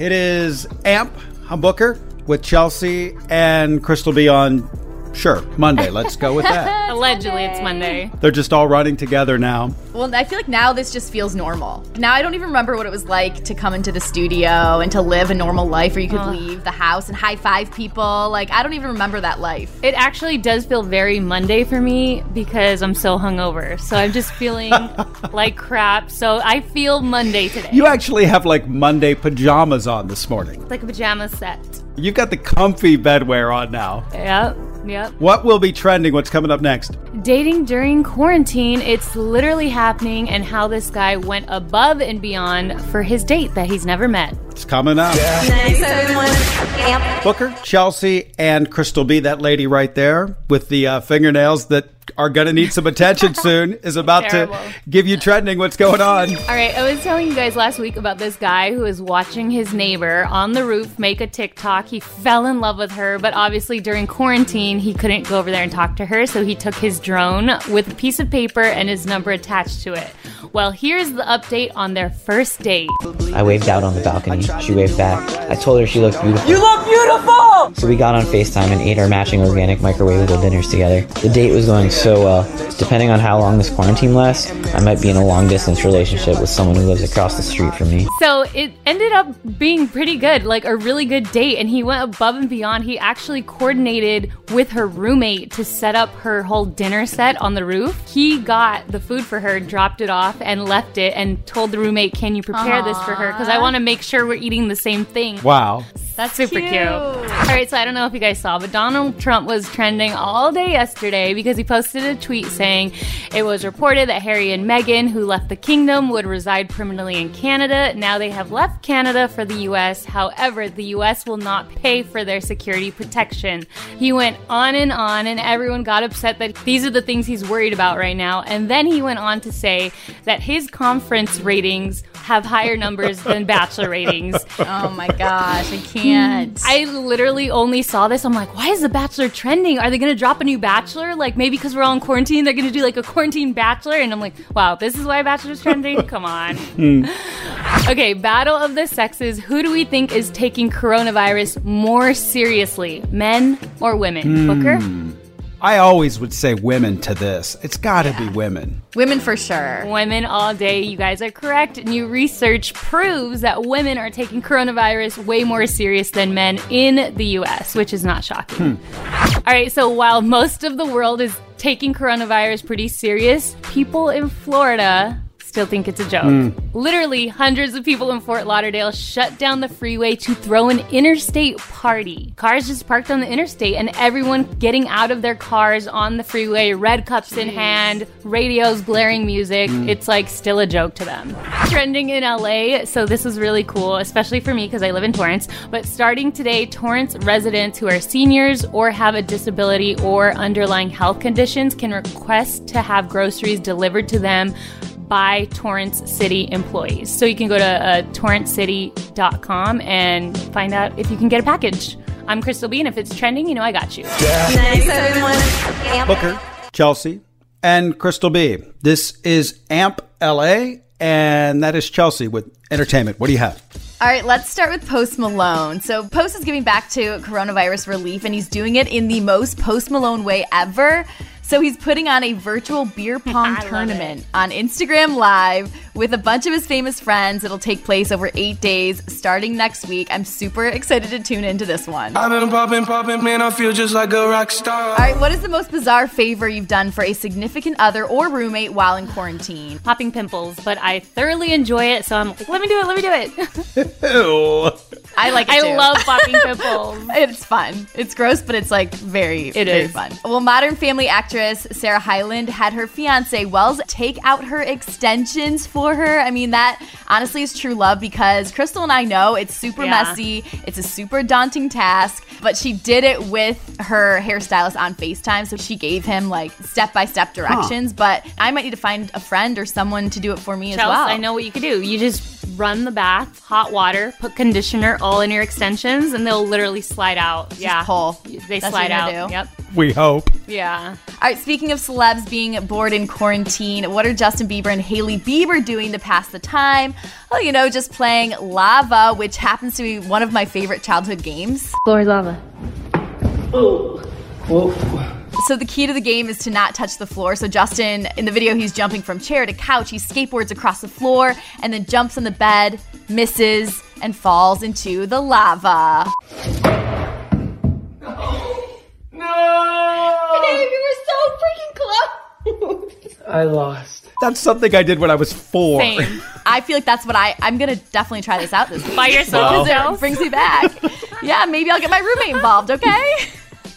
It is AMP. I'm Booker with Chelsea and Crystal B on Sure, Monday. Let's go with that. Allegedly, it's Monday. They're just all running together now. Well, I feel like now this just feels normal. Now I don't even remember what it was like to come into the studio and to live a normal life where you could Ugh. leave the house and high five people. Like, I don't even remember that life. It actually does feel very Monday for me because I'm so hungover. So I'm just feeling like crap. So I feel Monday today. You actually have like Monday pajamas on this morning. like a pajama set. You've got the comfy bedwear on now. Yep. Yep. What will be trending? What's coming up next? Dating during quarantine, it's literally happening, and how this guy went above and beyond for his date that he's never met. It's coming up. Booker, Chelsea, and Crystal B, that lady right there with the uh, fingernails that are going to need some attention soon, is about Terrible. to give you trending. What's going on? All right, I was telling you guys last week about this guy who was watching his neighbor on the roof make a TikTok. He fell in love with her, but obviously during quarantine, he couldn't go over there and talk to her, so he took his drone with a piece of paper and his number attached to it. Well, here's the update on their first date. I waved out on the balcony. She waved back. I told her she looked beautiful. You look beautiful! So we got on FaceTime and ate our matching organic microwavable dinners together. The date was going so well. Depending on how long this quarantine lasts, I might be in a long distance relationship with someone who lives across the street from me. So it ended up being pretty good, like a really good date. And he went above and beyond. He actually coordinated with her roommate to set up her whole dinner set on the roof. He got the food for her, dropped it off, and left it, and told the roommate, Can you prepare this for her? Because I want to make sure we're eating the same thing. Wow. That's super cute. All right, so I don't know if you guys saw, but Donald Trump was trending all day yesterday because he posted a tweet saying it was reported that Harry and Meghan, who left the kingdom, would reside permanently in Canada. Now they have left Canada for the US. However, the US will not pay for their security protection. He went on and on, and everyone got upset that these are the things he's worried about right now. And then he went on to say that his conference ratings have higher numbers than bachelor ratings. Oh my gosh, I can't. Mm. I literally only saw this. I'm like, why is The Bachelor trending? Are they going to drop a new Bachelor? Like, maybe because we're all in quarantine, they're going to do like a quarantine Bachelor? And I'm like, wow, this is why Bachelor's trending? Come on. Mm. Okay, Battle of the Sexes. Who do we think is taking coronavirus more seriously, men or women? Hmm. Booker? I always would say women to this. It's got to be women. Women for sure. Women all day. You guys are correct. New research proves that women are taking coronavirus way more serious than men in the US, which is not shocking. Hmm. All right, so while most of the world is taking coronavirus pretty serious, people in Florida still think it's a joke. Mm. Literally, hundreds of people in Fort Lauderdale shut down the freeway to throw an interstate party. Cars just parked on the interstate, and everyone getting out of their cars on the freeway, red cups in hand, radios blaring music. Mm. It's like still a joke to them. Trending in LA, so this is really cool, especially for me because I live in Torrance. But starting today, Torrance residents who are seniors or have a disability or underlying health conditions can request to have groceries delivered to them by Torrance City employees. So you can go to uh, torrancecity.com and find out if you can get a package. I'm Crystal B, and if it's trending, you know I got you. Booker, Chelsea, and Crystal B. This is AMP LA, and that is Chelsea with entertainment. What do you have? All right, let's start with Post Malone. So, Post is giving back to coronavirus relief, and he's doing it in the most Post Malone way ever. So he's putting on a virtual beer pong tournament on Instagram Live with a bunch of his famous friends. It'll take place over eight days starting next week. I'm super excited to tune into this one. All I've been popping, popping, man, I feel just like a rock star. All right, what is the most bizarre favor you've done for a significant other or roommate while in quarantine? Popping pimples, but I thoroughly enjoy it, so I'm like, let me do it, let me do it. Ew. I like it I too. love popping pimples. It's fun. It's gross, but it's like very, It very is. fun. Well, Modern Family actress Sarah Hyland had her fiance Wells take out her extensions for her. I mean, that honestly is true love because Crystal and I know it's super Yeah. messy. It's a super daunting task, but she did it with her hairstylist on FaceTime. So she gave him like step by step directions. But I might need to find a friend or someone to do it for me as well. I know what you could do. You just run the bath, hot water, put conditioner all in your extensions, and they'll literally slide out. yeah, pull. They That's slide you're out. do? Yep. We hope. Yeah. All right, speaking of celebs being bored in quarantine, what are Justin Bieber and Hailey Bieber doing to pass the time? Well, you know, just playing Lava, which happens to be one of my favorite childhood games. Floor is lava. Oh. So the key to the game is to not touch the floor. So Justin, in the video, he's jumping from chair to couch. He skateboards across the floor and then jumps on the bed, misses, and falls into the lava. No! Dave, you were so freaking close. I lost. That's something I did when I was four. Same. I feel like that's what I. I'm gonna definitely try this out this week. By yourself. Because it brings me back. yeah, maybe I'll get my roommate involved, okay?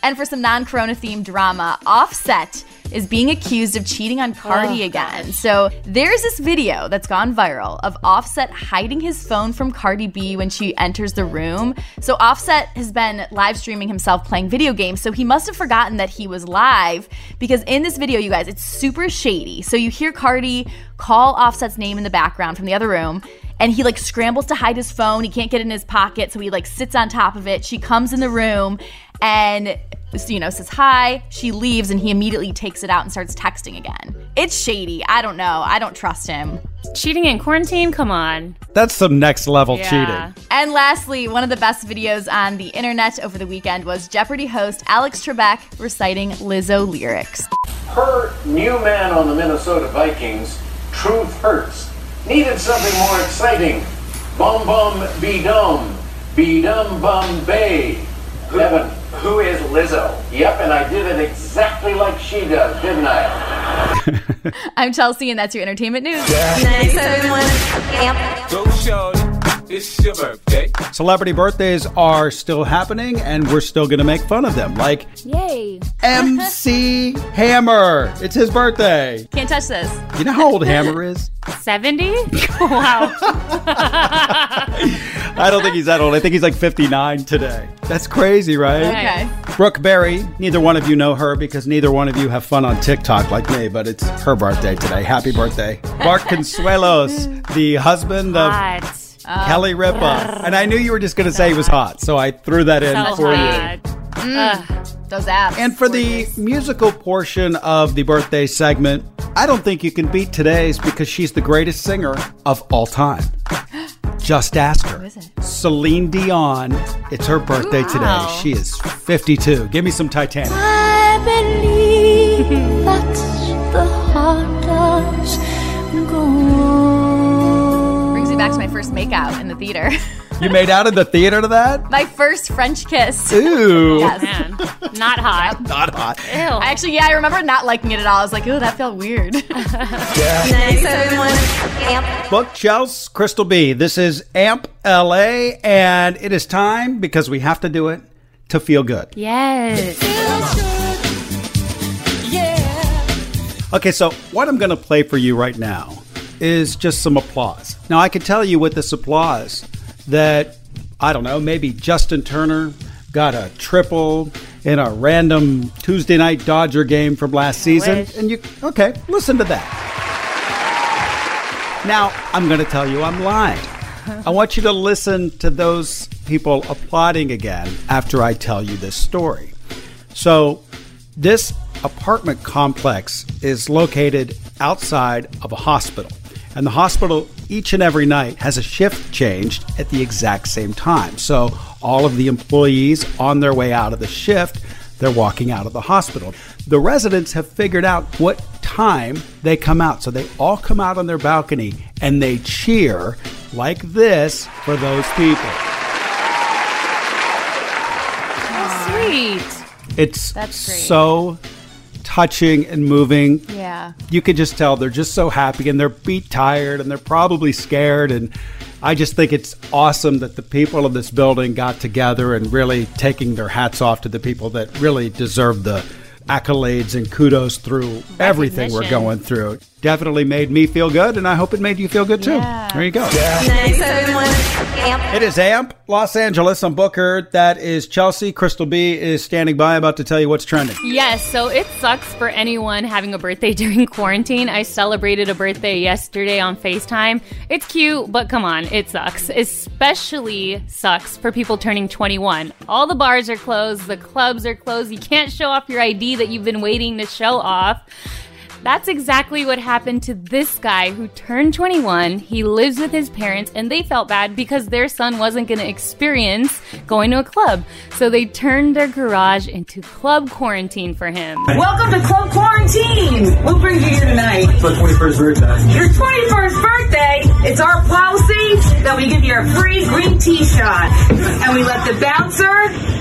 And for some non corona themed drama, Offset is being accused of cheating on Cardi oh, again. So there's this video that's gone viral of Offset hiding his phone from Cardi B when she enters the room. So Offset has been live streaming himself playing video games, so he must have forgotten that he was live because in this video, you guys, it's super shady. So you hear Cardi call Offset's name in the background from the other room and he like scrambles to hide his phone. He can't get it in his pocket, so he like sits on top of it. She comes in the room and you know says hi. She leaves and he immediately takes it out and starts texting again. It's shady. I don't know. I don't trust him. Cheating in quarantine? Come on. That's some next level Yeah. cheating. And lastly, one of the best videos on the internet over the weekend was Jeopardy host Alex Trebek reciting Lizzo lyrics. Her new man on the Minnesota Vikings, Truth Hurts, needed something more exciting. Bum bum be dumb be dumb bum bay Evan. Who is Lizzo? Yep, and I did it exactly like she does, didn't I? I'm Chelsea, and that's your entertainment news. Nice. Go, shorty. It's your birthday. Celebrity birthdays are still happening, and we're still going to make fun of them. Like Yay. MC Hammer. It's his birthday. Can't touch this. You know how old Hammer is? 70? wow. I don't think he's that old. I think he's like 59 today. That's crazy, right? Okay. Brooke Berry, neither one of you know her because neither one of you have fun on TikTok like me, but it's her birthday today. Happy birthday. Mark Consuelos, the husband of Hot. Oh. Kelly Ripa. And I knew you were just going to say he was hot, so I threw that in So for you. hot. Mm. Those abs. And for the musical portion of the birthday segment, I don't think you can beat today's because she's the greatest singer of all time. Just ask her. Is it? Celine Dion. It's her birthday Wow. today. She is 52. Give me some Titanic. I believe that the heart does go. Brings me back to my first makeout in the theater. You made out in the theater to that? my first French kiss. Ooh. Yes. Man. Not hot. Not hot. Ew. I Actually, yeah, I remember not liking it at all. I was like, oh, that felt weird. yeah. Book Chels, Crystal B. This is AMP LA, and it is time because we have to do it to feel good. yes. Okay, so what I'm going to play for you right now is just some applause. Now, I can tell you with this applause that, I don't know, maybe Justin Turner got a triple in a random Tuesday night Dodger game from last season. And you, okay, listen to that. Now, I'm going to tell you I'm lying. I want you to listen to those people applauding again after I tell you this story. So, this apartment complex is located outside of a hospital. And the hospital, each and every night, has a shift changed at the exact same time. So, all of the employees on their way out of the shift, they're walking out of the hospital. the residents have figured out what time they come out. So they all come out on their balcony and they cheer like this for those people. Oh, sweet. It's That's great. so touching and moving. Yeah. You can just tell they're just so happy and they're beat tired and they're probably scared. And I just think it's awesome that the people of this building got together and really taking their hats off to the people that really deserve the accolades and kudos through everything we're going through. Definitely made me feel good, and I hope it made you feel good too. There you go. Thanks, everyone. It is AMP Los Angeles. I'm Booker. That is Chelsea. Crystal B is standing by, about to tell you what's trending. Yes, so it sucks for anyone having a birthday during quarantine. I celebrated a birthday yesterday on FaceTime. It's cute, but come on, it sucks. Especially sucks for people turning 21. All the bars are closed, the clubs are closed. You can't show off your ID that you've been waiting to show off. That's exactly what happened to this guy who turned 21. He lives with his parents and they felt bad because their son wasn't going to experience going to a club. So they turned their garage into club quarantine for him. Welcome to Club Quarantine. What brings you here tonight? It's My 21st birthday. Your 21st birthday. It's our policy that we give you a free green tea shot. And we let the bouncer,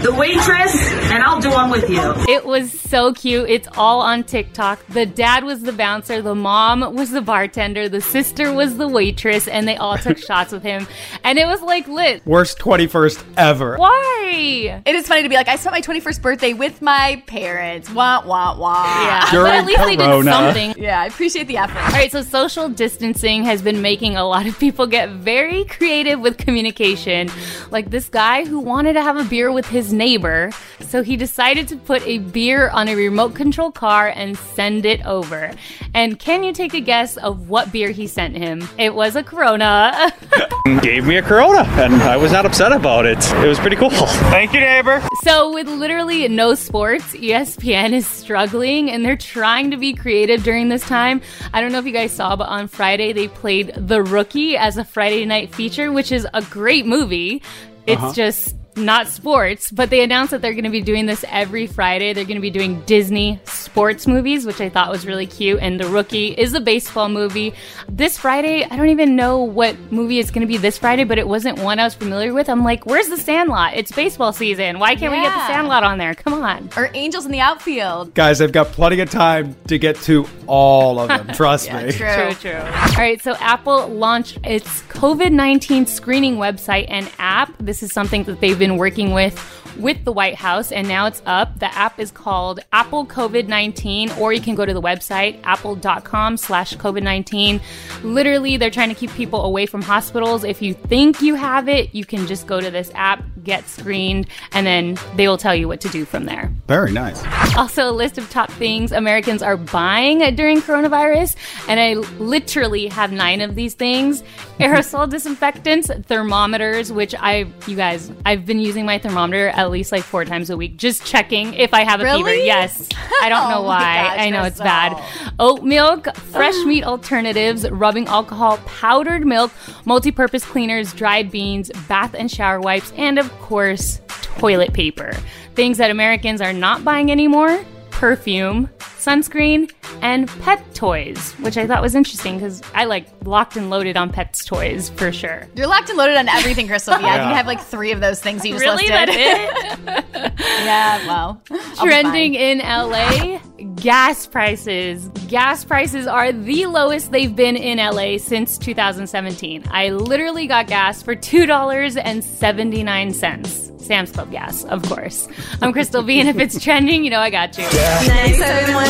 the waitress, and I'll do one with you. It was so cute. It's all on TikTok. The dad was the bouncer, the mom was the bartender, the sister was the waitress, and they all took shots with him. And it was like lit. Worst 21st ever. Why? It is funny to be like, I spent my 21st birthday with my parents. Wah, wah, wah. Yeah, During but at least they did something. Yeah, I appreciate the effort. All right, so social distancing has been making a lot of people get very creative with communication. Like this guy who wanted to have a beer with his neighbor, so he decided to put a beer on a remote control car and send it over. And can you take a guess of what beer he sent him? It was a Corona. Gave me a Corona, and I was not upset about it. It was pretty cool. Thank you, neighbor. So, with literally no sports, ESPN is struggling and they're trying to be creative during this time. I don't know if you guys saw, but on Friday they played The Rookie as a Friday night feature, which is a great movie. It's Uh-huh. just not sports, but they announced that they're going to be doing this every Friday. They're going to be doing Disney sports movies, which I thought was really cute. And The Rookie is a baseball movie. This Friday, I don't even know what movie is going to be this Friday, but it wasn't one I was familiar with. I'm like, where's The Sandlot? It's baseball season. Why can't we get The Sandlot on there? Come on. Or Angels in the Outfield. Guys, I've got plenty of time to get to all of them. Trust me. True, true. All right, so Apple launched its COVID 19 screening website and app. This is something that they've been working with with the White House, and now it's up. The app is called Apple COVID 19, or you can go to the website apple.com slash COVID 19. Literally, they're trying to keep people away from hospitals. If you think you have it, you can just go to this app, get screened, and then they will tell you what to do from there. Very nice. Also, a list of top things Americans are buying during coronavirus. And I literally have nine of these things aerosol disinfectants, thermometers, which I, you guys, I've been using my thermometer at least like four times a week, just checking if I have a fever. Yes. I don't know Oh my why. gosh, I know it's Crystal. bad. Oat milk, fresh meat alternatives, rubbing alcohol, powdered milk, multi purpose cleaners, dried beans, bath and shower wipes, and of course, toilet paper. Things that Americans are not buying anymore perfume, sunscreen, and pet toys, which I thought was interesting because I like locked and loaded on pets toys for sure. You're locked and loaded on everything, Crystal. Yeah, Yeah. you have like three of those things you just Really? listed. That yeah, well. Trending in LA, gas prices. Gas prices are the lowest they've been in LA since 2017. I literally got gas for $2.79. Sam's Club yes, of course. I'm Crystal B, and if it's trending, you know I got you. Thanks, everyone.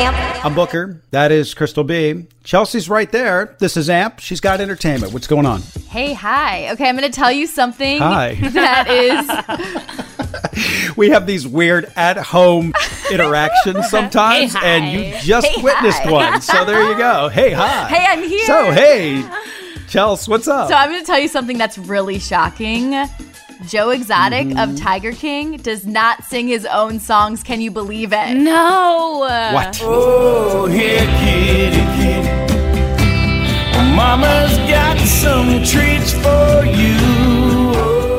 Amp. I'm Booker. That is Crystal B. Chelsea's right there. This is Amp. She's got entertainment. What's going on? Hey, hi. Okay, I'm going to tell you something Hi. that is We have these weird at home interactions sometimes, Hey, and you just Hey, witnessed hi. one. So there you go. Hey, hi. Hey, I'm here. So, hey, Chels, what's up? So I'm going to tell you something that's really shocking. Joe Exotic Mm-hmm. of Tiger King does not sing his own songs. Can you believe it? No. What? Oh, here, kitty, kitty. Mama's got some treats for you.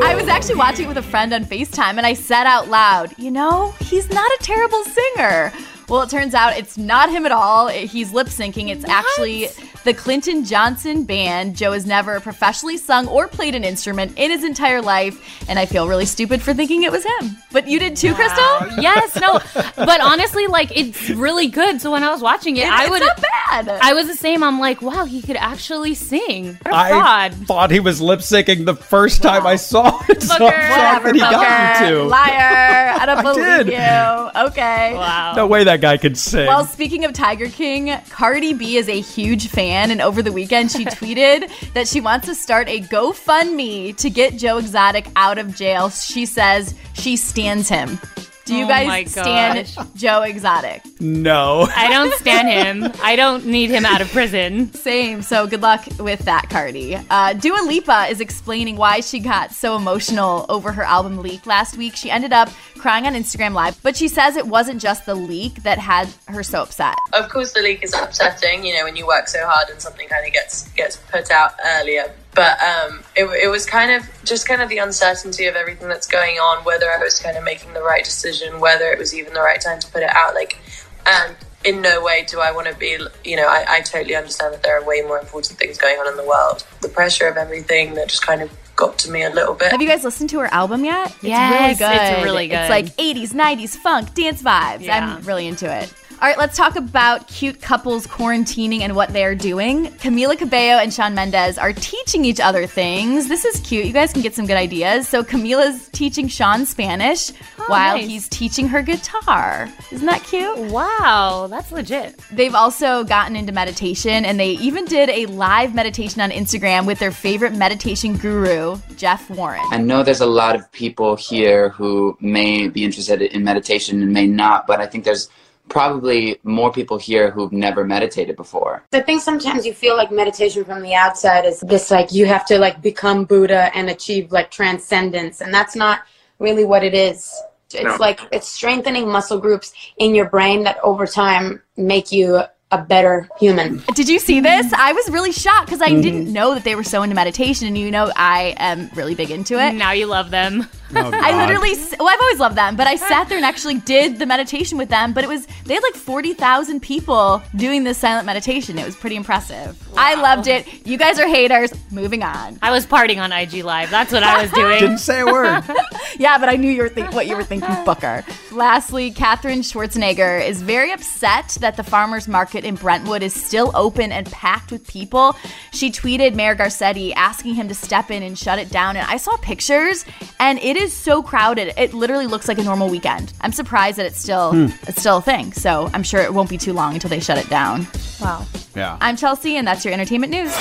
I was actually watching it with a friend on FaceTime and I said out loud, you know, he's not a terrible singer. Well, it turns out it's not him at all. He's lip syncing. It's actually the Clinton Johnson Band. Joe has never professionally sung or played an instrument in his entire life, and I feel really stupid for thinking it was him. But you did too, Crystal? yes, no. But honestly, like it's really good. So when I was watching it, It- I it's would not bad. I was the same. I'm like, wow, he could actually sing. What a I fraud. thought he was lip syncing the first time I saw it. So I'm Booker. shocked that he got you to. Liar. I don't I believe did. you. Okay. Wow. No way that guy could sing. Well, speaking of Tiger King, Cardi B is a huge fan, and over the weekend she tweeted that she wants to start a GoFundMe to get Joe Exotic out of jail. She says she stands him. Do you Oh guys stand. Joe Exotic? no. I don't stand him. I don't need him out of prison. Same. So good luck with that, Cardi. Uh, Dua Lipa is explaining why she got so emotional over her album leak last week. She ended up crying on Instagram Live, but she says it wasn't just the leak that had her so upset. Of course, the leak is upsetting. You know, when you work so hard and something kind of gets gets put out earlier. But um, it, it was kind of just kind of the uncertainty of everything that's going on, whether I was kind of making the right decision, whether it was even the right time to put it out. Like, and in no way do I want to be. You know, I, I totally understand that there are way more important things going on in the world. The pressure of everything that just kind of got to me a little bit. Have you guys listened to her album yet? Yes, it's really good. it's really It's like 80s, 90s funk, dance vibes. Yeah. I'm really into it. All right, let's talk about cute couples quarantining and what they're doing. Camila Cabello and Shawn Mendes are teaching each other things. This is cute. You guys can get some good ideas. So Camila's teaching Shawn Spanish oh, while nice. he's teaching her guitar. Isn't that cute? Wow, that's legit. They've also gotten into meditation and they even did a live meditation on Instagram with their favorite meditation guru, Jeff Warren. I know there's a lot of people here who may be interested in meditation and may not, but I think there's probably more people here who've never meditated before. I think sometimes you feel like meditation from the outside is this like you have to like become Buddha and achieve like transcendence and that's not really what it is. It's No. like it's strengthening muscle groups in your brain that over time make you a better human. Did you see this? I was really shocked because I mm-hmm. didn't know that they were so into meditation, and you know I am really big into it. Now you love them. Oh, I literally, well, I've always loved them, but I sat there and actually did the meditation with them. But it was they had like forty thousand people doing this silent meditation. It was pretty impressive. I loved it. You guys are haters. Moving on. I was partying on IG Live. That's what I was doing. Didn't say a word. yeah, but I knew you were think- what you were thinking, Booker. Lastly, Katherine Schwarzenegger is very upset that the farmers market in Brentwood is still open and packed with people. She tweeted Mayor Garcetti asking him to step in and shut it down, and I saw pictures, and it is so crowded. It literally looks like a normal weekend. I'm surprised that it's still Hmm. it's still a thing. So I'm sure it won't be too long until they shut it down. Wow. Yeah. I'm Chelsea, and that's your entertainment news.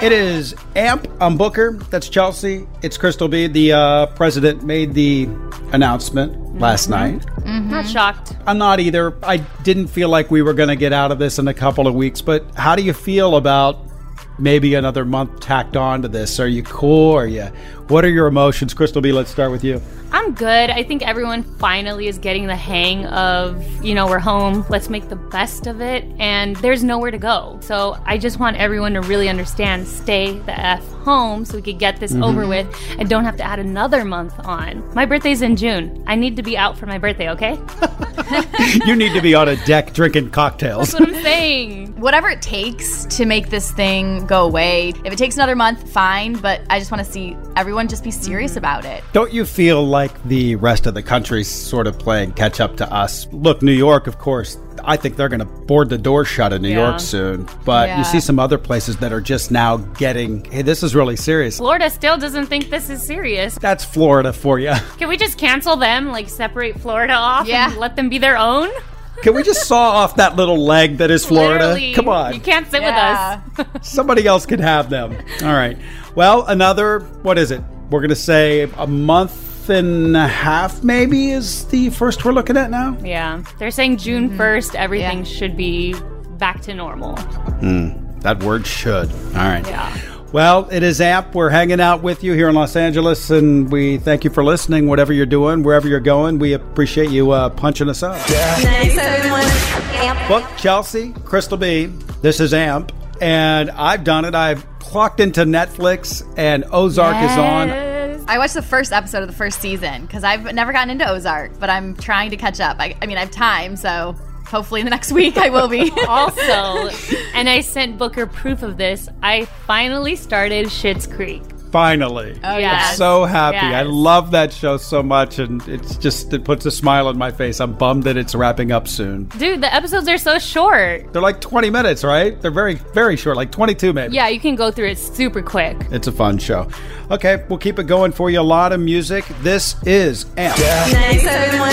It is AMP. I'm Booker. That's Chelsea. It's Crystal B. The uh, president made the announcement last mm-hmm. night. Mm-hmm. Not shocked. I'm not either. I didn't feel like we were going to get out of this in a couple of weeks, but how do you feel about maybe another month tacked on to this? Are you cool? Are you? What are your emotions, Crystal B? Let's start with you. I'm good. I think everyone finally is getting the hang of, you know, we're home. Let's make the best of it. And there's nowhere to go. So I just want everyone to really understand stay the F home so we could get this Mhm. over with and don't have to add another month on. My birthday's in June. I need to be out for my birthday, okay? you need to be on a deck drinking cocktails. That's what I'm saying. Whatever it takes to make this thing go away. If it takes another month, fine, but I just want to see everyone just be serious mm-hmm. about it. Don't you feel like the rest of the country's sort of playing catch up to us? Look, New York, of course, I think they're going to board the door shut in New Yeah. York soon. But Yeah. you see some other places that are just now getting, hey, this is really serious. Florida still doesn't think this is serious. That's Florida for you. Can we just cancel them, like separate Florida off Yeah. and let them be their own? Can we just saw off that little leg that is Florida? Literally, Come on. You can't sit Yeah. with us. Somebody else can have them. All right. Well, another, what is it? We're going to say a month and a half, maybe, is the first we're looking at now. Yeah. They're saying June 1st, everything should be back to normal. Hmm. That word should. All right. Yeah. Well, it is AMP. We're hanging out with you here in Los Angeles, and we thank you for listening, whatever you're doing, wherever you're going. We appreciate you uh, punching us up. Book Chelsea, Crystal B. This is AMP, and I've done it. I've clocked into Netflix, and Ozark is on. I watched the first episode of the first season because I've never gotten into Ozark, but I'm trying to catch up. I, I mean, I have time, so hopefully in the next week I will be. also, and I sent Booker proof of this. I finally started Schitt's Creek. Finally. Oh, I'm so happy. I love that show so much, and it's just, it puts a smile on my face. I'm bummed that it's wrapping up soon. Dude, the episodes are so short. They're like 20 minutes, right? They're very, very short, like 22 maybe. Yeah, you can go through it super quick. It's a fun show. Okay, we'll keep it going for you. A lot of music. This is AMP. 971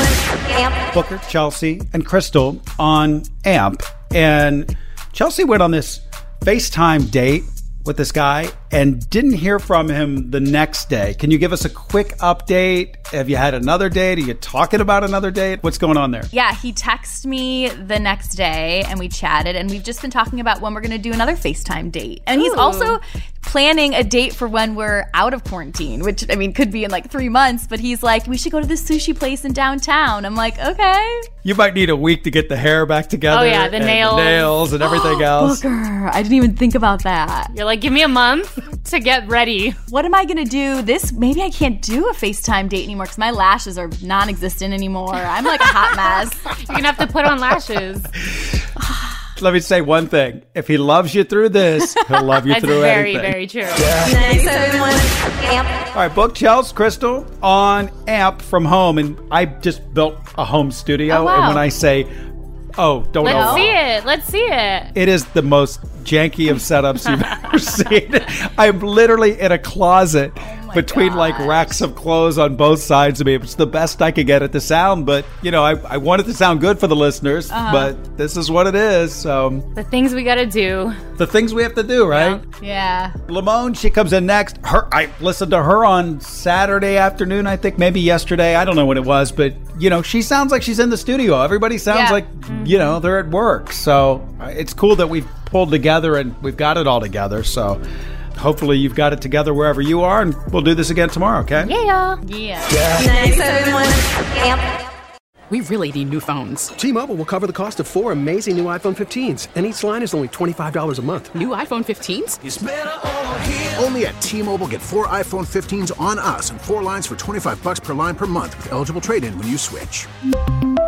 AMP. Booker, Chelsea, and Crystal on AMP. And Chelsea went on this FaceTime date with this guy and didn't hear from him the next day. Can you give us a quick update? Have you had another date? Are you talking about another date? What's going on there? Yeah, he texted me the next day and we chatted, and we've just been talking about when we're going to do another FaceTime date. And he's Ooh. also planning a date for when we're out of quarantine, which I mean could be in like three months, but he's like, we should go to this sushi place in downtown. I'm like, okay. You might need a week to get the hair back together. Oh, yeah, the and nails. nails and everything oh, else. Booker, I didn't even think about that. You're like, give me a month to get ready. What am I gonna do? This maybe I can't do a FaceTime date anymore because my lashes are non-existent anymore. I'm like a hot mess. You're gonna have to put on lashes. Let me say one thing. If he loves you through this, he'll love you That's through very, anything. very very true. 971 AMP. All right, book Chels Crystal on AMP from home, and I just built a home studio. Oh, wow. And when I say, oh, don't Let's know, see it. Let's see it. it is the most janky of setups you've ever seen. I'm literally in a closet between like racks of clothes on both sides of me. It's the best I could get it to sound, but you know, I, I want it to sound good for the listeners, Uh-huh. but this is what it is. So The things we gotta do. the things we have to do, right? Yeah. Lamone, she comes in next. Her, I listened to her on Saturday afternoon, I think, maybe yesterday. I don't know when it was, but you know, she sounds like she's in the studio. Everybody sounds Yeah. like you know they're at work. So uh, it's cool that we've pulled together and we've got it all together. So hopefully you've got it together wherever you are, and we'll do this again tomorrow. Okay? Yeah. Yeah. 971 AMP. We really need new phones. T-Mobile will cover the cost of four amazing new iPhone 15s, and each line is only $25 a month. New iPhone 15s? Only at T-Mobile, get four iPhone 15s on us and four lines for 25 bucks per line per month with eligible trade-in when you switch.